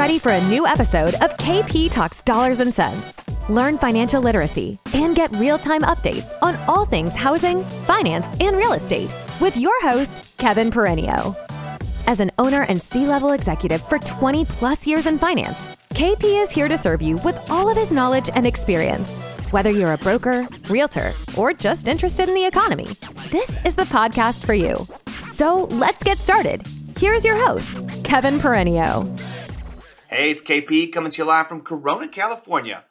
ready for a new episode of KP Talks Dollars and Sense. Learn financial literacy and get real time updates on all things housing, finance, and real estate with your host, Kevin Peranio. As an owner and C level executive for 20 plus years in finance, KP is here to serve you with all of his knowledge and experience. Whether you're a broker, realtor, or just interested in the economy, this is the podcast for you. So let's get started. Here's your host, Kevin Peranio. Hey, it's KP coming to you live from Corona, California.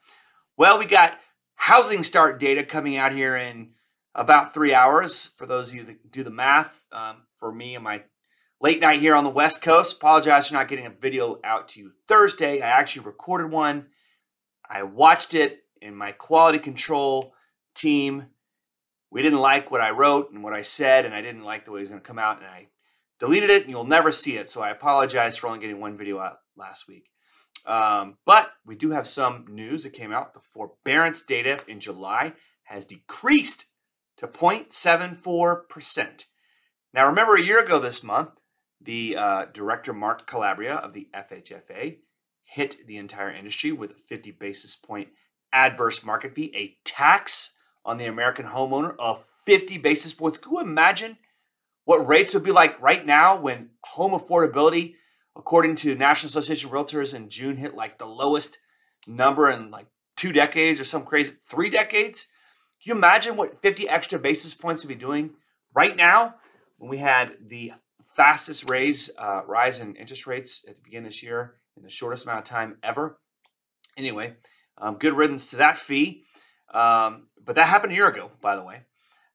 Well, we got housing start data coming out here in about three hours. For those of you that do the math, um, for me and my late night here on the West Coast, apologize for not getting a video out to you Thursday. I actually recorded one. I watched it in my quality control team. We didn't like what I wrote and what I said, and I didn't like the way it was going to come out, and I deleted it, and you'll never see it. So I apologize for only getting one video out last week. Um, but we do have some news that came out. The forbearance data in July has decreased to 0.74%. Now, remember a year ago this month, the uh, director Mark Calabria of the FHFA hit the entire industry with a 50 basis point adverse market fee, a tax on the American homeowner of 50 basis points. Can you imagine what rates would be like right now when home affordability according to National Association of Realtors in June, hit like the lowest number in like two decades or some crazy three decades. Can you imagine what 50 extra basis points would be doing right now when we had the fastest raise uh, rise in interest rates at the beginning of this year in the shortest amount of time ever? Anyway, um, good riddance to that fee. Um, but that happened a year ago, by the way.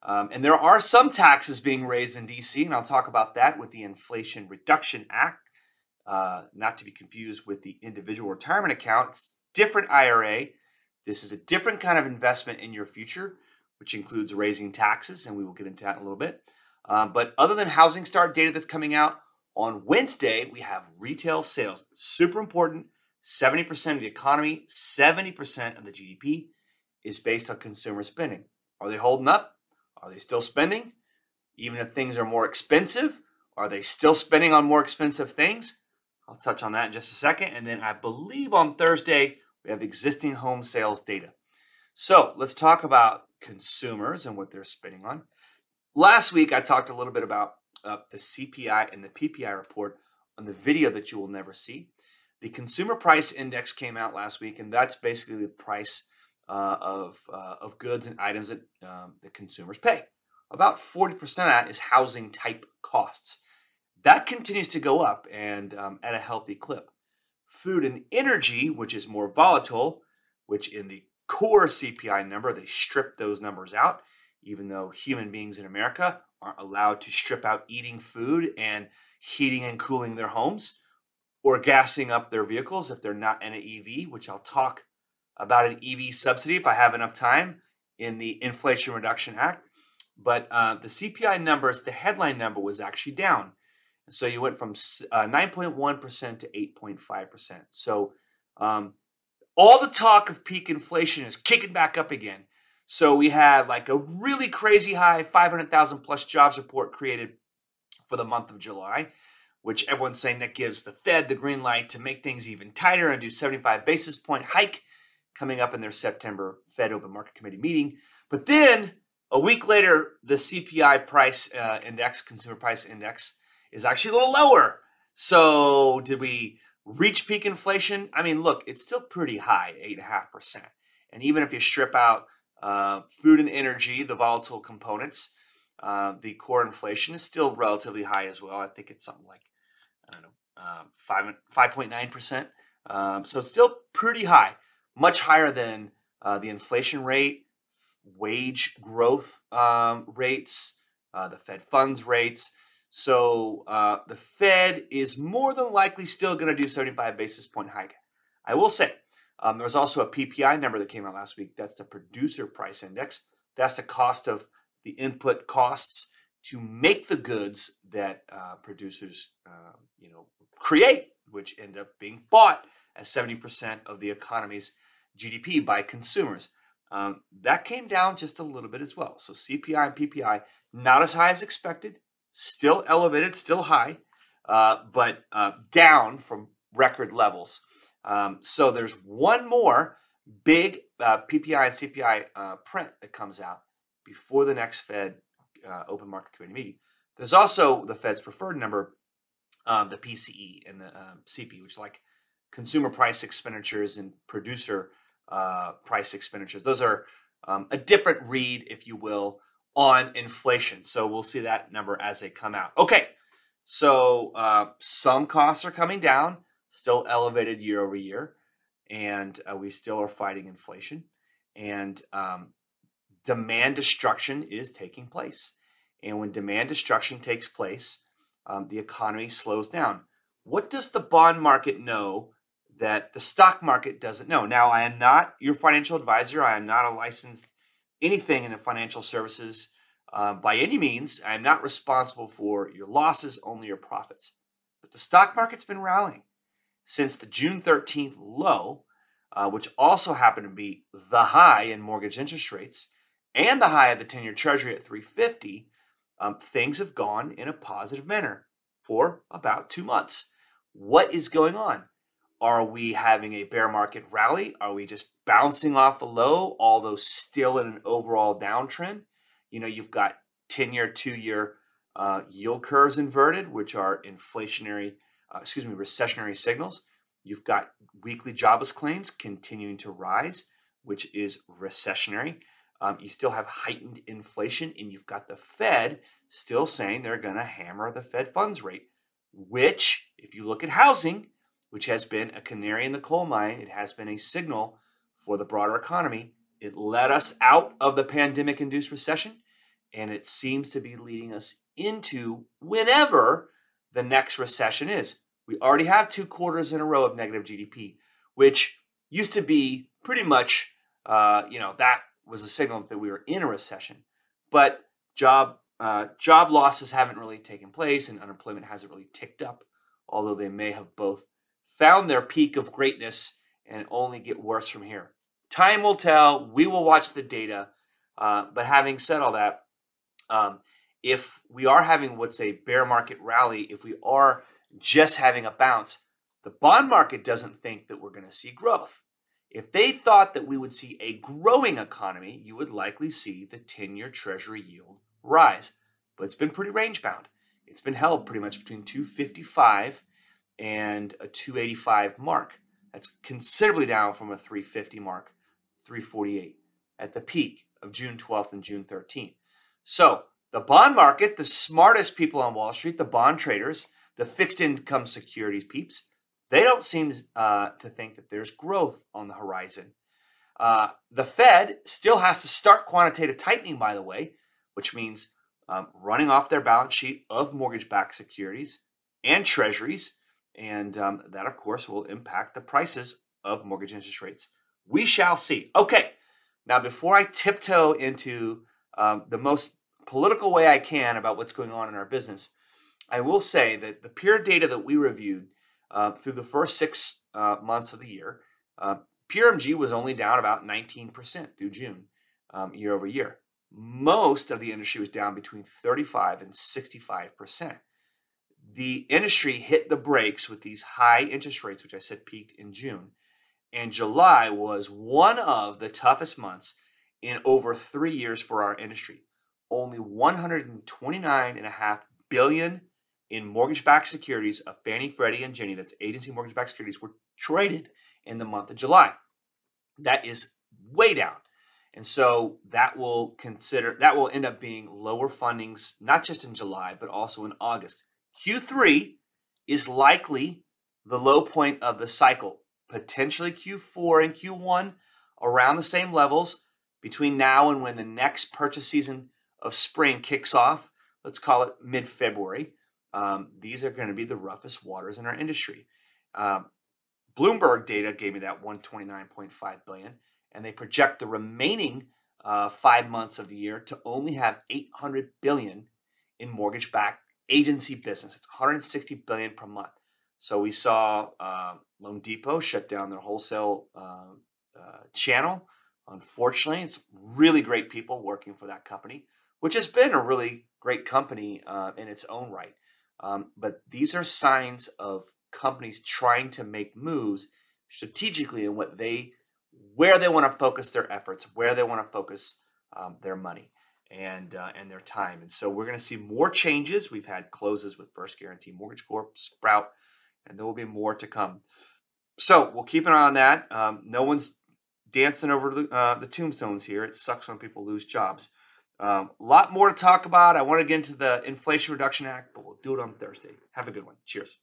Um, and there are some taxes being raised in DC, and I'll talk about that with the Inflation Reduction Act uh, not to be confused with the individual retirement account. It's different IRA. This is a different kind of investment in your future, which includes raising taxes, and we will get into that in a little bit. Um, but other than housing start data that's coming out on Wednesday, we have retail sales. Super important. 70% of the economy, 70% of the GDP is based on consumer spending. Are they holding up? Are they still spending? Even if things are more expensive, are they still spending on more expensive things? I'll touch on that in just a second. And then I believe on Thursday, we have existing home sales data. So let's talk about consumers and what they're spending on. Last week, I talked a little bit about uh, the CPI and the PPI report on the video that you will never see. The consumer price index came out last week, and that's basically the price uh, of, uh, of goods and items that um, the consumers pay. About 40% of that is housing type costs. That continues to go up and um, at a healthy clip. Food and energy, which is more volatile, which in the core CPI number, they strip those numbers out, even though human beings in America aren't allowed to strip out eating food and heating and cooling their homes or gassing up their vehicles if they're not in an EV, which I'll talk about an EV subsidy if I have enough time in the Inflation Reduction Act. But uh, the CPI numbers, the headline number was actually down. So you went from uh, 9.1% to 8.5%. So um, all the talk of peak inflation is kicking back up again. So we had like a really crazy high 500,000 plus jobs report created for the month of July, which everyone's saying that gives the Fed the green light to make things even tighter and do 75 basis point hike coming up in their September Fed Open Market Committee meeting. But then a week later, the CPI price uh, index, consumer price index, is actually a little lower. So, did we reach peak inflation? I mean, look, it's still pretty high, 8.5%. And even if you strip out uh, food and energy, the volatile components, uh, the core inflation is still relatively high as well. I think it's something like, I don't know, um, 5, 5.9%. Um, so, it's still pretty high, much higher than uh, the inflation rate, wage growth um, rates, uh, the Fed funds rates. So uh, the Fed is more than likely still going to do 75 basis point hike. I will say um, there was also a PPI number that came out last week. That's the producer price index. That's the cost of the input costs to make the goods that uh, producers, uh, you know, create, which end up being bought as 70% of the economy's GDP by consumers. Um, that came down just a little bit as well. So CPI and PPI not as high as expected still elevated, still high, uh, but uh, down from record levels. Um, so there's one more big uh, PPI and CPI uh, print that comes out before the next Fed uh, open market committee meeting. There's also the Fed's preferred number, um, the PCE and the um, CP, which like consumer price expenditures and producer uh, price expenditures. Those are um, a different read, if you will, on inflation. So we'll see that number as they come out. Okay, so uh, some costs are coming down, still elevated year over year, and uh, we still are fighting inflation. And um, demand destruction is taking place. And when demand destruction takes place, um, the economy slows down. What does the bond market know that the stock market doesn't know? Now, I am not your financial advisor. I am not a licensed anything in the financial services uh, by any means. I am not responsible for your losses, only your profits. But the stock market's been rallying since the June 13th low, uh, which also happened to be the high in mortgage interest rates and the high of the 10 year treasury at 350 um, things have gone in a positive manner for about two months. What is going on? Are we having a bear market rally? Are we just bouncing off the low, although still in an overall downtrend? You know, you've got 10 year, two year uh, yield curves inverted, which are inflationary, uh, excuse me, recessionary signals. You've got weekly jobless claims continuing to rise, which is recessionary. Um, you still have heightened inflation, and you've got the Fed still saying they're going to hammer the Fed funds rate, which, if you look at housing, which has been a canary in the coal mine, it has been a signal for the broader economy. It led us out of the pandemic induced recession, and it seems to be leading us into whenever the next recession is. We already have two quarters in a row of negative GDP, which used to be pretty much, uh, you know, that was a signal that we were in a recession. But job uh, job losses haven't really taken place, and unemployment hasn't really ticked up, although they may have both found their peak of greatness and only get worse from here. Time will tell. We will watch the data. Uh, but having said all that, um, if we are having what's a bear market rally, if we are just having a bounce, the bond market doesn't think that we're going to see growth. If they thought that we would see a growing economy, you would likely see the 10 year Treasury yield rise. But it's been pretty range bound. It's been held pretty much between 255 and a 285 mark. That's considerably down from a 350 mark, 348 at the peak of June 12th and June 13th. So, the bond market, the smartest people on Wall Street, the bond traders, the fixed income securities peeps, they don't seem uh, to think that there's growth on the horizon. Uh, the Fed still has to start quantitative tightening, by the way, which means um, running off their balance sheet of mortgage backed securities and treasuries. And um, that, of course, will impact the prices of mortgage interest rates. We shall see. Okay, now before I tiptoe into um, the most political way I can about what's going on in our business, I will say that the peer data that we reviewed uh, through the first six uh, months of the year, uh, PRMG was only down about 19% through June um, year over year. Most of the industry was down between 35 and 65%. The industry hit the brakes with these high interest rates, which I said peaked in June. And July was one of the toughest months in over three years for our industry. Only 129.5 billion in mortgage-backed securities of Fannie, Freddie, and Ginnie, that's agency mortgage-backed securities, were traded in the month of July. That is way down. And so that will consider that will end up being lower fundings, not just in July, but also in August. Q3 is likely the low point of the cycle. Potentially Q4 and Q1 around the same levels between now and when the next purchase season of spring kicks off. Let's call it mid February um, these are going to be the roughest waters in our industry. Um, Bloomberg data gave me that 129.5 billion, and they project the remaining uh, five months of the year to only have 800 billion in mortgage-backed agency business. It's 160 billion per month. So we saw uh, loanDepot shut down their wholesale uh, uh, channel. Unfortunately, it's really great people working for that company, which has been a really great company uh, in its own right. Um, but these are signs of companies trying to make moves strategically in what they where they want to focus their efforts, where they want to focus um, their money and uh, and their time. And so we're going to see more changes. We've had closes with First Guarantee Mortgage Corp, Sprout, and there will be more to come. So we'll keep an eye on that. Um, no one's dancing over the, uh, the tombstones here. It sucks when people lose jobs. A um, lot more to talk about. I want to get into the Inflation Reduction Act, but we'll do it on Thursday. Have a good one. Cheers.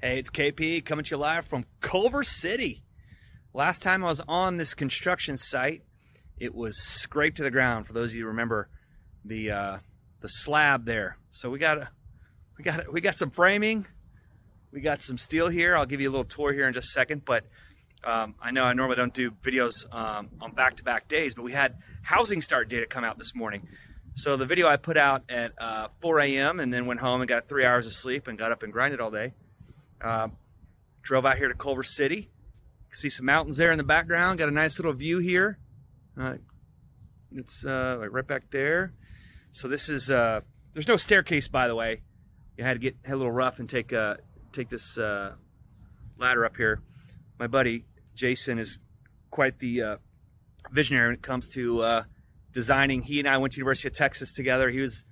Hey, it's KP coming to you live from Culver City. Last time I was on this construction site, it was scraped to the ground. For those of you remember the uh, the slab there, so we got we got we got some framing, we got some steel here. I'll give you a little tour here in just a second, but um, I know I normally don't do videos um, on back-to-back days, but we had housing start data come out this morning. So the video I put out at uh, 4 a.m. and then went home and got three hours of sleep and got up and grinded all day. Uh, drove out here to Culver City see some mountains there in the background. Got a nice little view here. Uh, it's uh, like right back there. So this is uh, there's no staircase by the way. You had to get a little rough and take uh, take this uh, ladder up here. My buddy Jason is quite the uh, visionary when it comes to uh, designing. He and I went to University of Texas together. He was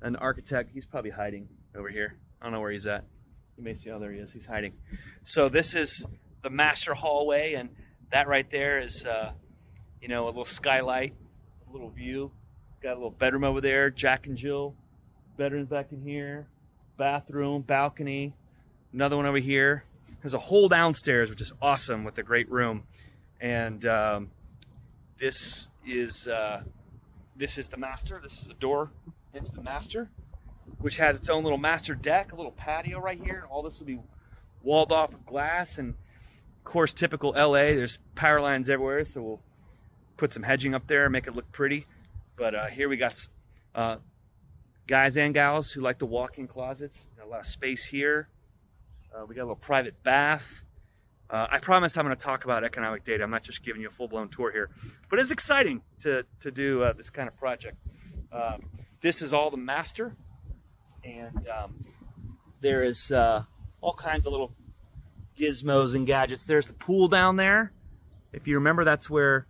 an architect. He's probably hiding over here. I don't know where he's at. You may see, oh, there he is. He's hiding. So this is the master hallway, and that right there is, uh, you know, a little skylight, a little view. Got a little bedroom over there, Jack and Jill. Bedrooms back in here, bathroom, balcony, another one over here. There's a whole downstairs, which is awesome with a great room, and um, this is uh, this is the master. This is the door into the master, which has its own little master deck, a little patio right here. All this will be walled off with glass and course, typical LA, there's power lines everywhere, so we'll put some hedging up there, make it look pretty. But uh, here we got uh, guys and gals who like to walk in closets. Got a lot of space here. Uh, we got a little private bath. Uh, I promise I'm going to talk about economic data. I'm not just giving you a full blown tour here, but it's exciting to, to do uh, this kind of project. Um, this is all the master, and um, there is uh, all kinds of little gizmos and gadgets. There's the pool down there. If you remember, that's where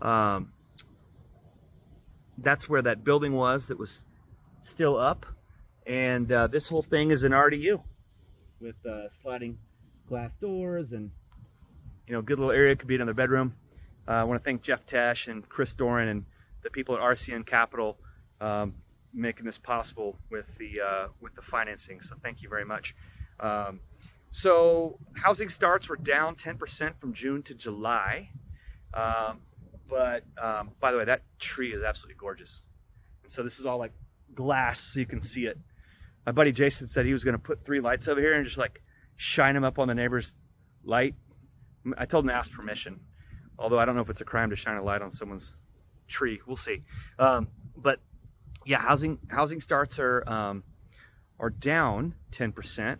um, that's where that building was that was still up. And uh, this whole thing is an ADU with uh, sliding glass doors and you know, good little area. Could be another bedroom. Uh, I want to thank Jeff Tesch and Chris Doran and the people at RCN Capital um, making this possible with the uh, with the financing. So thank you very much. Um, so housing starts were down 10% from June to July. Um, but um, by the way, that tree is absolutely gorgeous. And so this is all like glass so you can see it. My buddy Jason said he was going to put three lights over here and just like shine them up on the neighbor's light. I told him to ask permission, although I don't know if it's a crime to shine a light on someone's tree. We'll see. Um, but yeah, housing housing starts are um, are down 10%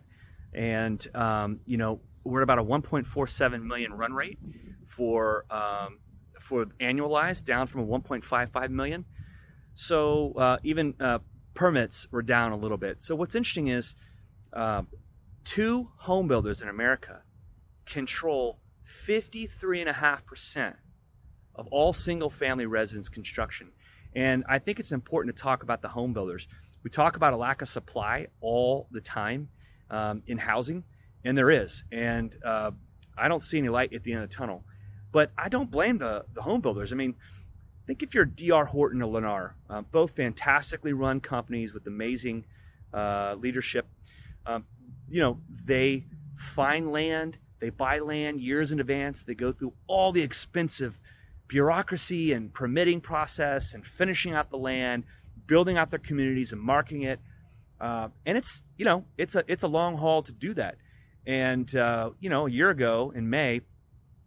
and um, you know we're at about a 1.47 million run rate for um, for annualized, down from a 1.55 million. So uh, even uh, permits were down a little bit. So what's interesting is uh, two home builders in America control 53.5% of all single family residence construction. And I think it's important to talk about the home builders. We talk about a lack of supply all the time um, in housing, and there is. And uh, I don't see any light at the end of the tunnel. But I don't blame the, the home builders. I mean, think if you're DR Horton or Lennar, uh, both fantastically run companies with amazing uh, leadership. Um, you know, they find land, they buy land years in advance, they go through all the expensive bureaucracy and permitting process and finishing out the land, building out their communities and marketing it. Uh, and it's you know it's a it's a long haul to do that. And uh, you know, a year ago in May,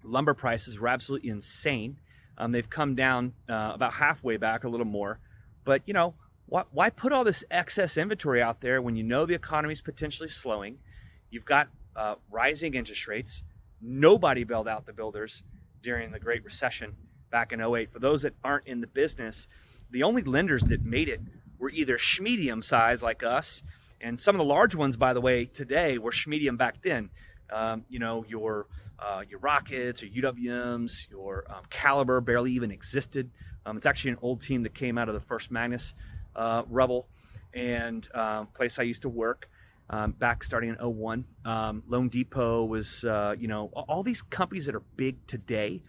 lumber prices were absolutely insane. Um, they've come down uh, about halfway back, a little more. But you know, why, why put all this excess inventory out there when you know the economy is potentially slowing? You've got uh, rising interest rates. Nobody bailed out the builders during the Great Recession back in 08. For those that aren't in the business, the only lenders that made it were either medium size like us And some of the large ones, by the way, today were Schmedium back then. Um, you know, your uh, your Rockets or UWMs, your um, Caliber barely even existed. Um, it's actually an old team that came out of the first Magnus uh, rubble and um, place I used to work um, back starting in 01. Um, loanDepot was, uh, you know, all these companies that are big today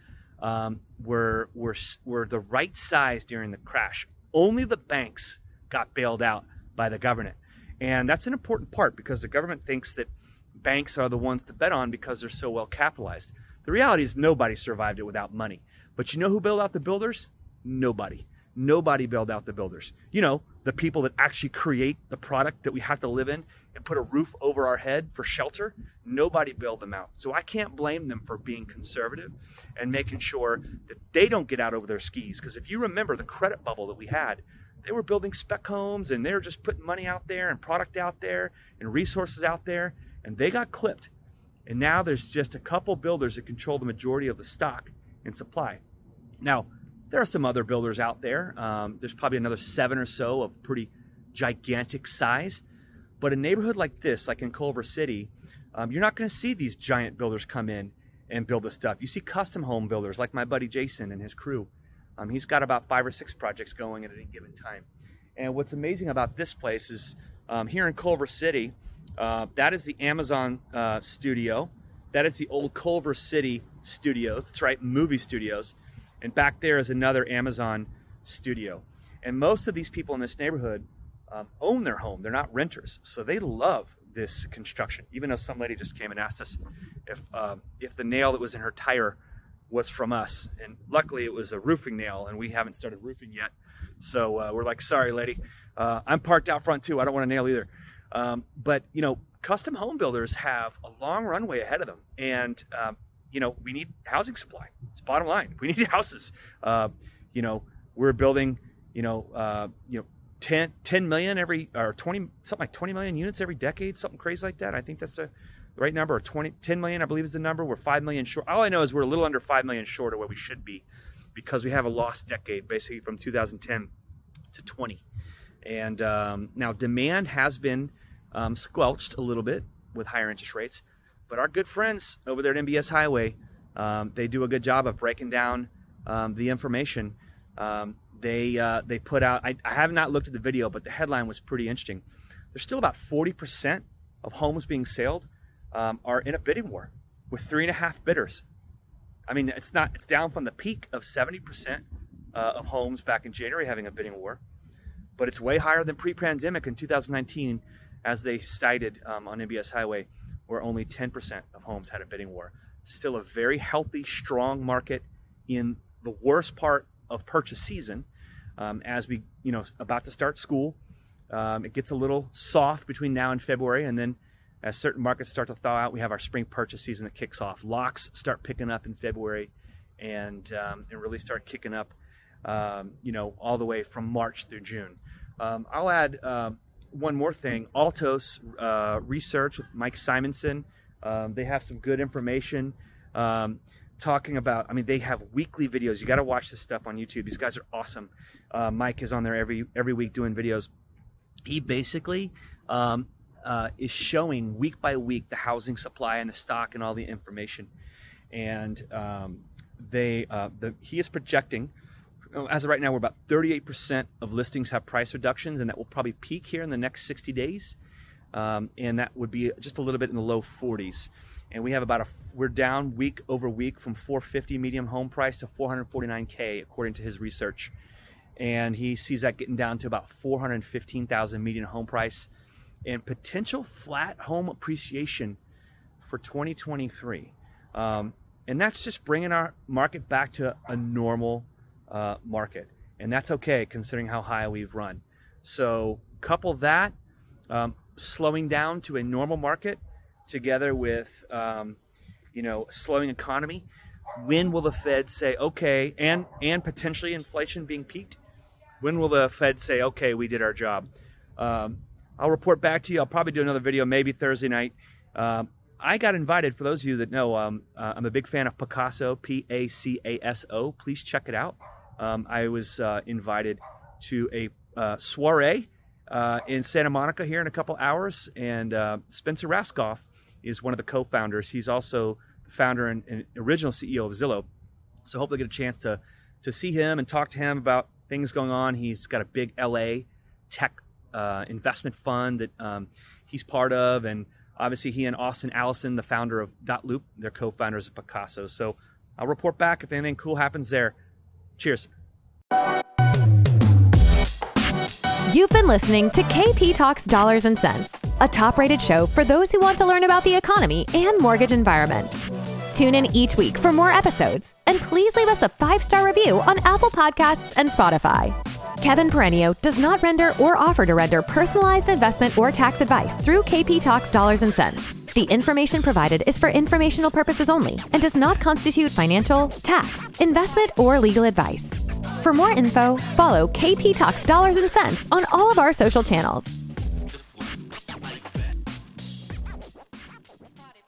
were, were, were the right size during the crash. Only the banks got bailed out by the government. And that's an important part because the government thinks that banks are the ones to bet on because they're so well capitalized. The reality is nobody survived it without money. But you know who bailed out the builders? Nobody. Nobody bailed out the builders. You know, the people that actually create the product that we have to live in and put a roof over our head for shelter, nobody bailed them out. So I can't blame them for being conservative and making sure that they don't get out over their skis. Because if you remember the credit bubble that we had, they were building spec homes and they were just putting money out there and product out there and resources out there, and they got clipped. And now there's just a couple builders that control the majority of the stock and supply. Now, there are some other builders out there. Um, there's probably another seven or so of pretty gigantic size. But a neighborhood like this, like in Culver City, um, you're not going to see these giant builders come in and build this stuff. You see custom home builders like my buddy Jason and his crew. Um, he's got about five or six projects going at any given time. And what's amazing about this place is um, here in Culver City, uh, that is the Amazon uh, studio. That is the old Culver City studios. That's right, movie studios. And back there is another Amazon studio. And most of these people in this neighborhood um, own their home. They're not renters. So they love this construction. Even though some lady just came and asked us if, uh, if the nail that was in her tire was from us. And luckily it was a roofing nail and we haven't started roofing yet. So uh, we're like, sorry, lady. Uh, I'm parked out front too. I don't want a nail either. Um, but, you know, custom home builders have a long runway ahead of them. And um, you know, we need housing supply. It's bottom line. We need houses. Uh, you know, we're building, you know, uh, you know, 10, 10 million every, or 20, something like 20 million units every decade, something crazy like that. I think that's the right number, or 20, 10 million, I believe is the number. We're 5 million short. All I know is we're a little under 5 million short of where we should be because we have a lost decade, basically from 2010 to 20. And um, now demand has been um, squelched a little bit with higher interest rates. But our good friends over there at MBS Highway, um, they do a good job of breaking down um, the information. Um, they uh, they put out. I, I, have not looked at the video, but the headline was pretty interesting. There's still about 40% of homes being sold um, are in a bidding war with three and a half bidders. I mean, it's not. It's down from the peak of 70% uh, of homes back in January having a bidding war, but it's way higher than pre-pandemic in 2019, as they cited um, on MBS Highway where only 10% of homes had a bidding war. Still a very healthy, strong market in the worst part of purchase season. Um, as we, you know, about to start school, um, it gets a little soft between now and February, and then as certain markets start to thaw out, we have our spring purchase season that kicks off. Locks start picking up in February, and um, and really start kicking up, um, you know, all the way from March through June. Um, I'll add um, one more thing Altos uh, Research with Mike Simonsen. Um, they have some good information um, talking about, I mean, they have weekly videos. You got to watch this stuff on YouTube. These guys are awesome. Uh, Mike is on there every, every week doing videos. He basically um, uh, is showing week by week the housing supply and the stock and all the information. And um, they, uh, the, he is projecting as of right now, we're about 38% of listings have price reductions, and that will probably peak here in the next 60 days. Um, and that would be just a little bit in the low 40s. And we have about a we're down week over week from 450 medium home price to 449k according to his research, and he sees that getting down to about 415,000 median home price, and potential flat home appreciation for 2023. Um, and that's just bringing our market back to a normal uh, market. And that's okay considering how high we've run. So, couple that um, slowing down to a normal market together with, um, you know, slowing economy. When will the Fed say, okay, and, and potentially inflation being peaked? When will the Fed say, okay, we did our job? I'll report back to you. I'll probably do another video maybe Thursday night. Um, I got invited. For those of you that know, um, uh, I'm a big fan of Pacaso, P A C A S O. Please check it out um, I was uh, invited to a uh, soiree uh, in Santa Monica here in a couple hours. And uh, Spencer Rascoff is one of the co-founders. He's also the founder and, and original CEO of Zillow. So hopefully get a chance to to see him and talk to him about things going on. He's got a big LA tech uh, investment fund that um, he's part of, and obviously he and Austin Allison, the founder of dotloop, they're co-founders of Pacaso. So I'll report back if anything cool happens there. Cheers. You've been listening to KP Talks Dollars and Sense, a top rated show for those who want to learn about the economy and mortgage environment. Tune in each week for more episodes, and please leave us a five star review on Apple Podcasts and Spotify. Kevin Peranio does not render or offer to render personalized investment or tax advice through KP Talks Dollars and Sense. The information provided is for informational purposes only and does not constitute financial, tax, investment, or legal advice. For more info, follow KP Talks Dollars and Sense on all of our social channels.